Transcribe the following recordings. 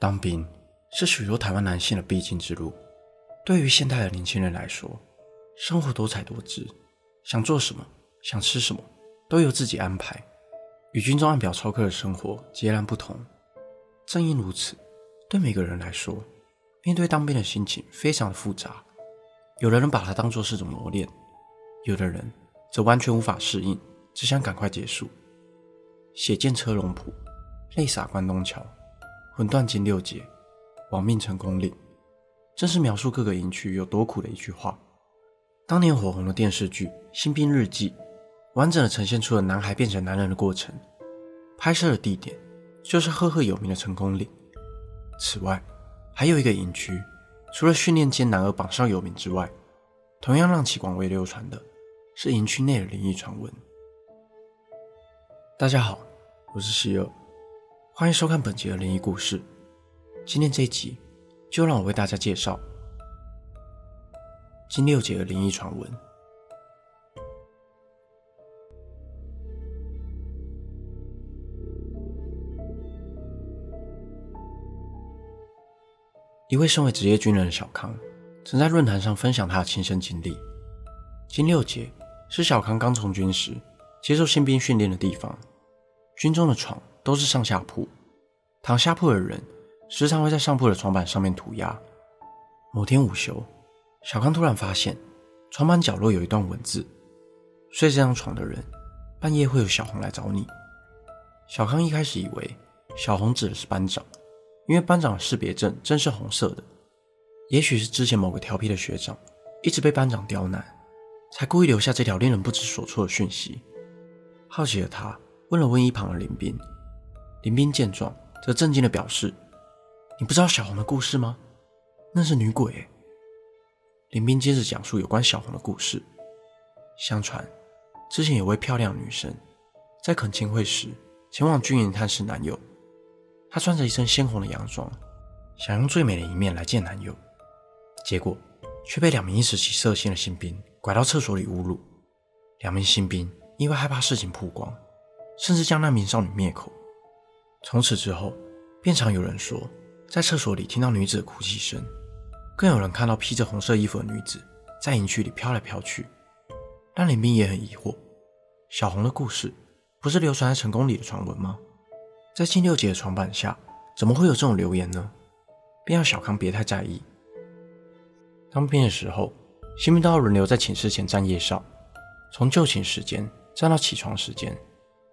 当兵是许多台湾男性的必经之路。对于现代的年轻人来说，生活多彩多姿，想做什么、想吃什么都由自己安排，与军中按表操课的生活截然不同。正因如此，对每个人来说，面对当兵的心情非常的复杂。有的人把它当作是种磨练，有的人则完全无法适应，只想赶快结束。血溅车笼埔，泪洒关东桥。魂断金六结，亡命成功岭，正是描述各个营区有多苦的一句话。当年火红的电视剧《新兵日记》，完整的呈现出了男孩变成男人的过程。拍摄的地点就是赫赫有名的成功岭。此外，还有一个营区，除了训练艰难而榜上有名之外，同样让其广为流传的是营区内的灵异传闻。大家好，我是希尔。欢迎收看本集的灵异故事。今天这一集，就让我为大家介绍金六姐的灵异传闻。一位身为职业军人的小康，曾在论坛上分享他的亲身经历。金六姐是小康刚从军时接受新兵训练的地方，军中的床。都是上下铺，躺下铺的人时常会在上铺的床板上面涂鸦。某天午休，小康突然发现床板角落有一段文字：“睡这张床的人，半夜会有小红来找你。”小康一开始以为小红指的是班长，因为班长的识别证正是红色的。也许是之前某个调皮的学长一直被班长刁难，才故意留下这条令人不知所措的讯息。好奇的他问了问一旁的林斌。林斌见状，则震惊地表示：“你不知道小红的故事吗？那是女鬼。”林斌接着讲述有关小红的故事。相传，之前有位漂亮女生，在恳亲会时前往军营探视男友。她穿着一身鲜红的洋装，想用最美的一面来见男友，结果却被两名一时起色心的新兵拐到厕所里侮辱。两名新兵因为害怕事情曝光，甚至将那名少女灭口。从此之后，便常有人说，在厕所里听到女子的哭泣声，更有人看到披着红色衣服的女子在营区里飘来飘去。但林斌也很疑惑，小红的故事不是流传在成功里的传闻吗？在金六姐的床板下，怎么会有这种流言呢？便让小康别太在意。当兵的时候，新兵都要轮流在寝室前站夜哨，从就寝时间站到起床时间，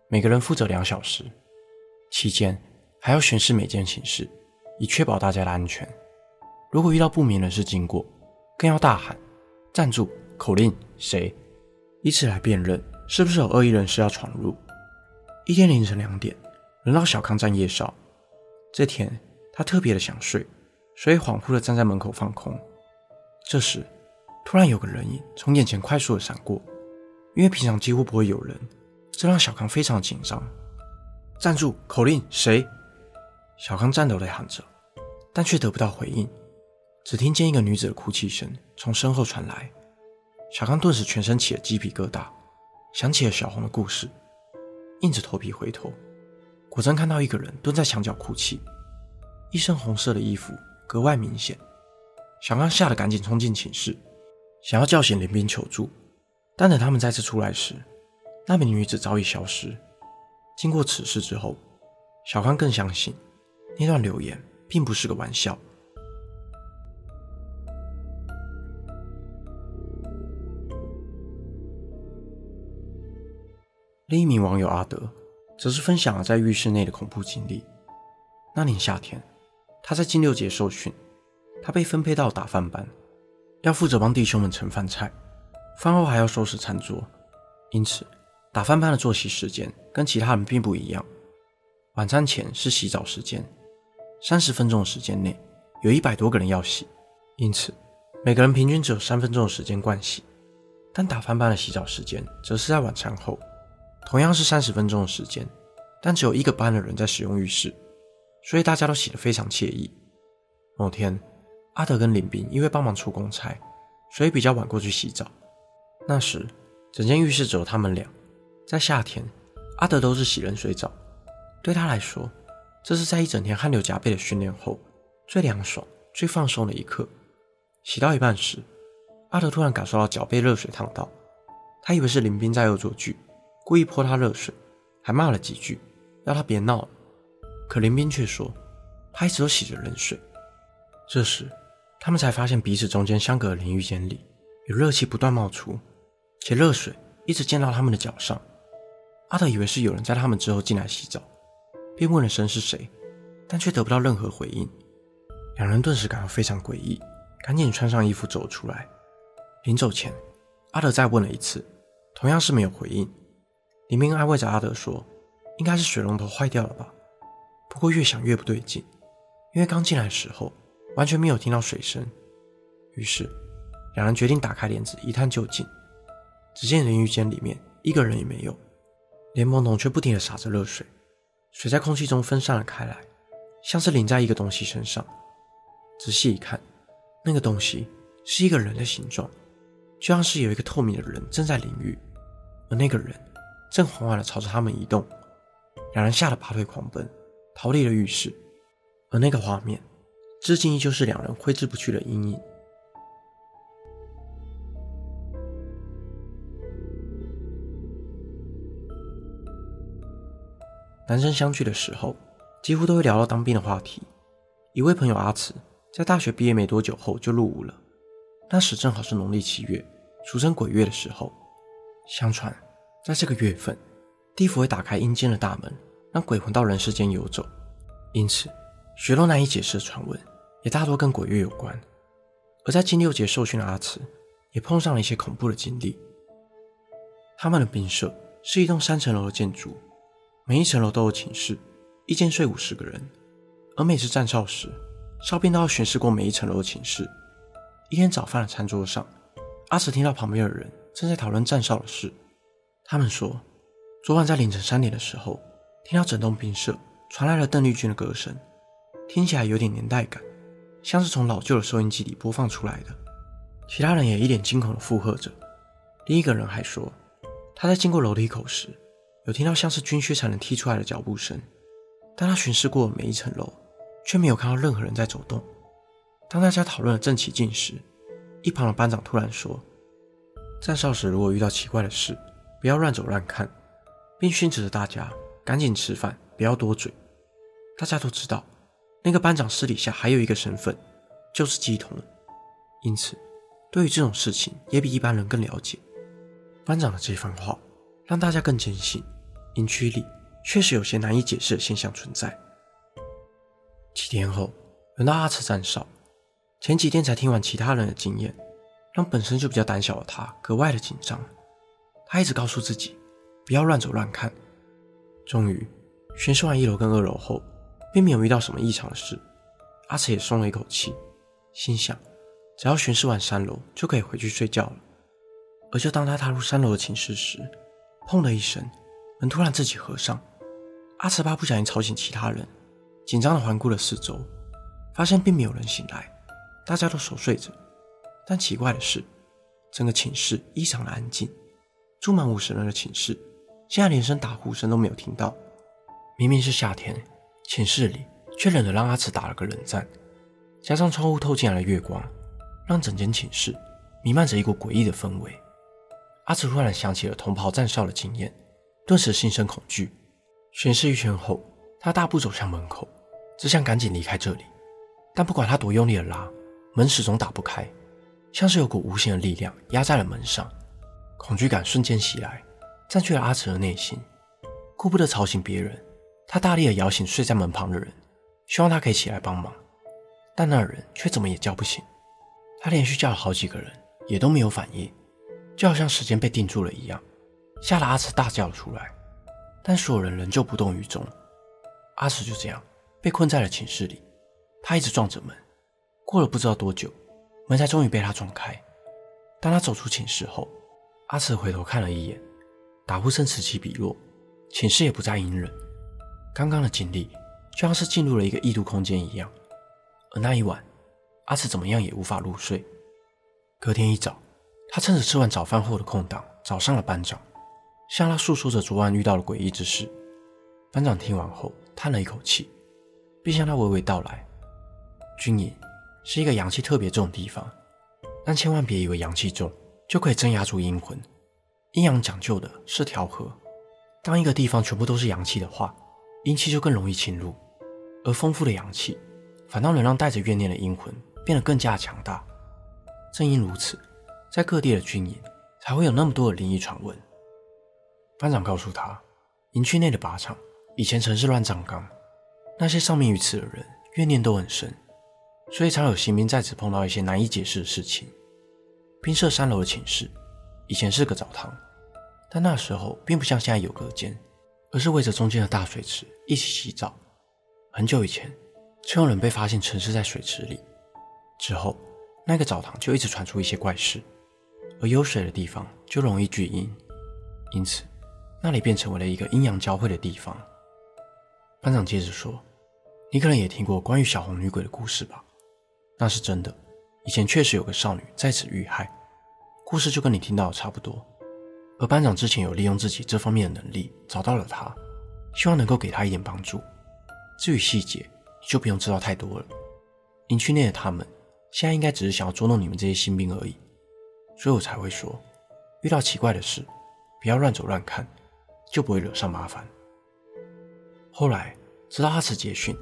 每个人负责两小时。期间还要巡视每间寝室，以确保大家的安全。如果遇到不明人士经过，更要大喊“站住”口令，谁，以此来辨认是不是有恶意人士要闯入。一天凌晨两点，轮到小康站夜哨。这天他特别的想睡，所以恍惚的站在门口放空。这时，突然有个人影从眼前快速的闪过，因为平常几乎不会有人，这让小康非常紧张。站住！口令，谁？小康颤抖地喊着，但却得不到回应，只听见一个女子的哭泣声从身后传来。小康顿时全身起了鸡皮疙瘩，想起了小红的故事，硬着头皮回头，果真看到一个人蹲在墙角哭泣，一身红色的衣服格外明显。小康吓得赶紧冲进寝室，想要叫醒林斌求助，但等他们再次出来时，那名女子早已消失。经过此事之后，小康更相信那段留言并不是个玩笑。另一名网友阿德则是分享了在浴室内的恐怖经历。那年夏天，他在金六结受训，他被分配到打饭班，要负责帮弟兄们盛饭菜，饭后还要收拾餐桌，因此，打饭班的作息时间跟其他人并不一样，晚餐前是洗澡时间，三十分钟的时间内有一百多个人要洗，因此每个人平均只有三分钟的时间灌洗。但打饭班的洗澡时间则是在晚餐后，同样是三十分钟的时间，但只有一个班的人在使用浴室，所以大家都洗得非常惬意。某天，阿德跟林斌因为帮忙出公差，所以比较晚过去洗澡。那时，整间浴室只有他们俩。在夏天，阿德都是洗冷水澡，对他来说，这是在一整天汗流浃背的训练后最凉爽、最放松的一刻。洗到一半时，阿德突然感受到脚被热水烫到，他以为是林冰在恶作剧，故意泼他热水，还骂了几句，要他别闹了。可林冰却说，他一直都洗着冷水。这时，他们才发现彼此中间相隔的淋浴间里有热气不断冒出，且热水一直溅到他们的脚上。阿德以为是有人在他们之后进来洗澡，便问了声是谁，但却得不到任何回应。两人顿时感到非常诡异，赶紧穿上衣服走出来。临走前，阿德再问了一次，同样是没有回应。林冰安慰着阿德说：“应该是水龙头坏掉了吧？”不过越想越不对劲，因为刚进来的时候完全没有听到水声。于是，两人决定打开帘子一探究竟。只见淋浴间里面一个人也没有，莲蓬头却不停地洒着热水，水在空气中分散了开来，像是淋在一个东西身上。仔细一看，那个东西是一个人的形状，就像是有一个透明的人正在淋浴，而那个人正缓缓地朝着他们移动。两人吓得拔腿狂奔，逃离了浴室，而那个画面至今依旧是两人挥之不去的阴影。男生相聚的时候，几乎都会聊到当兵的话题。一位朋友阿慈，在大学毕业没多久后就入伍了，那时正好是农历七月，俗称鬼月的时候。相传，在这个月份，地府会打开阴间的大门，让鬼魂到人世间游走。因此，许多难以解释的传闻，也大多跟鬼月有关。而在金六节受训的阿慈，也碰上了一些恐怖的经历。他们的兵舍是一栋三层楼的建筑。每一层楼都有寝室，一间睡五十个人。而每次站哨时，哨兵都要巡视过每一层楼的寝室。一天早饭的餐桌上，阿慈听到旁边的人正在讨论站哨的事。他们说，昨晚在凌晨三点的时候，听到整栋兵舍传来了邓丽君的歌声，听起来有点年代感，像是从老旧的收音机里播放出来的。其他人也一脸惊恐地附和着。另一个人还说，他在经过楼梯口时，有听到像是军靴才能踢出来的脚步声，但他巡视过每一层楼，却没有看到任何人在走动。当大家讨论的正起劲时，一旁的班长突然说：“站哨时如果遇到奇怪的事，不要乱走乱看，并训斥着大家赶紧吃饭，不要多嘴。”大家都知道，那个班长私底下还有一个身份，就是乩童，因此对于这种事情也比一般人更了解。班长的这番话让大家更坚信。营区里确实有些难以解释的现象存在。几天后，轮到阿慈站哨。前几天才听完其他人的经验，让本身就比较胆小的他格外的紧张。他一直告诉自己不要乱走乱看。终于，巡视完一楼跟二楼后，并没有遇到什么异常的事。阿慈也松了一口气，心想只要巡视完三楼就可以回去睡觉了。而就当他踏入三楼的寝室时，砰的一声。门突然自己合上，阿慈怕不小心吵醒其他人，紧张地环顾了四周，发现并没有人醒来，大家都熟睡着。但奇怪的是，整个寝室异常的安静，住满五十人的寝室，现在连声打呼声都没有听到。明明是夏天，寝室里却冷得让阿慈打了个冷战。加上窗户透进来的月光，让整间寝室弥漫着一股诡异的氛围。阿慈突然想起了同袍站哨的经验。顿时心生恐惧，巡视一圈后，他大步走向门口，只想赶紧离开这里。但不管他多用力的拉，门始终打不开，像是有股无形的力量压在了门上。恐惧感瞬间袭来，占据了阿慈的内心。顾不得吵醒别人，他大力的摇醒睡在门旁的人，希望他可以起来帮忙。但那人却怎么也叫不醒。他连续叫了好几个人，也都没有反应，就好像时间被定住了一样。吓得阿慈大叫了出来，但所有人仍旧不动于衷。阿慈就这样被困在了寝室里，他一直撞着门，过了不知道多久，门才终于被他撞开。当他走出寝室后，阿慈回头看了一眼，打呼声此起彼落，寝室也不再阴冷。刚刚的经历就像是进入了一个异度空间一样。而那一晚，阿慈怎么样也无法入睡。隔天一早，他趁着吃完早饭后的空档，找上了班长。向他诉说着昨晚遇到的诡异之事。班长听完后叹了一口气，并向他娓娓道来。军营是一个阳气特别重的地方，但千万别以为阳气重就可以镇压住阴魂。阴阳讲究的是调和，当一个地方全部都是阳气的话，阴气就更容易侵入，而丰富的阳气反倒能让带着怨念的阴魂变得更加强大。正因如此，在各地的军营才会有那么多的灵异传闻。班长告诉他，营区内的靶场以前曾是乱葬岗，那些丧命于此的人怨念都很深。所以常有新兵在此碰到一些难以解释的事情。兵舍三楼的寝室以前是个澡堂，但那时候并不像现在有隔间，而是围着中间的大水池一起洗澡。很久以前，曾有人被发现沉尸在水池里，之后那个澡堂就一直传出一些怪事，而有水的地方就容易聚阴，因此那里便成为了一个阴阳交汇的地方。班长接着说：“你可能也听过关于小红女鬼的故事吧？”那是真的，以前确实有个少女在此遇害，故事就跟你听到的差不多。而班长之前有利用自己这方面的能力找到了她，希望能够给她一点帮助。至于细节，就不用知道太多了。营区内的他们现在应该只是想要捉弄你们这些新兵而已，所以我才会说，遇到奇怪的事，不要乱走乱看，就不会惹上麻烦。后来直到他此结训，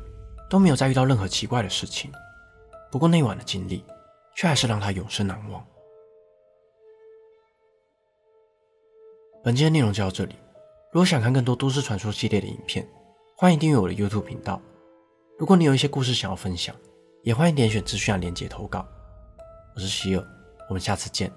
都没有再遇到任何奇怪的事情。不过那晚的经历，却还是让他永生难忘。本期的内容就到这里。如果想看更多都市传说系列的影片，欢迎订阅我的 YouTube 频道。如果你有一些故事想要分享，也欢迎点选资讯栏连接投稿。我是希尔，我们下次见。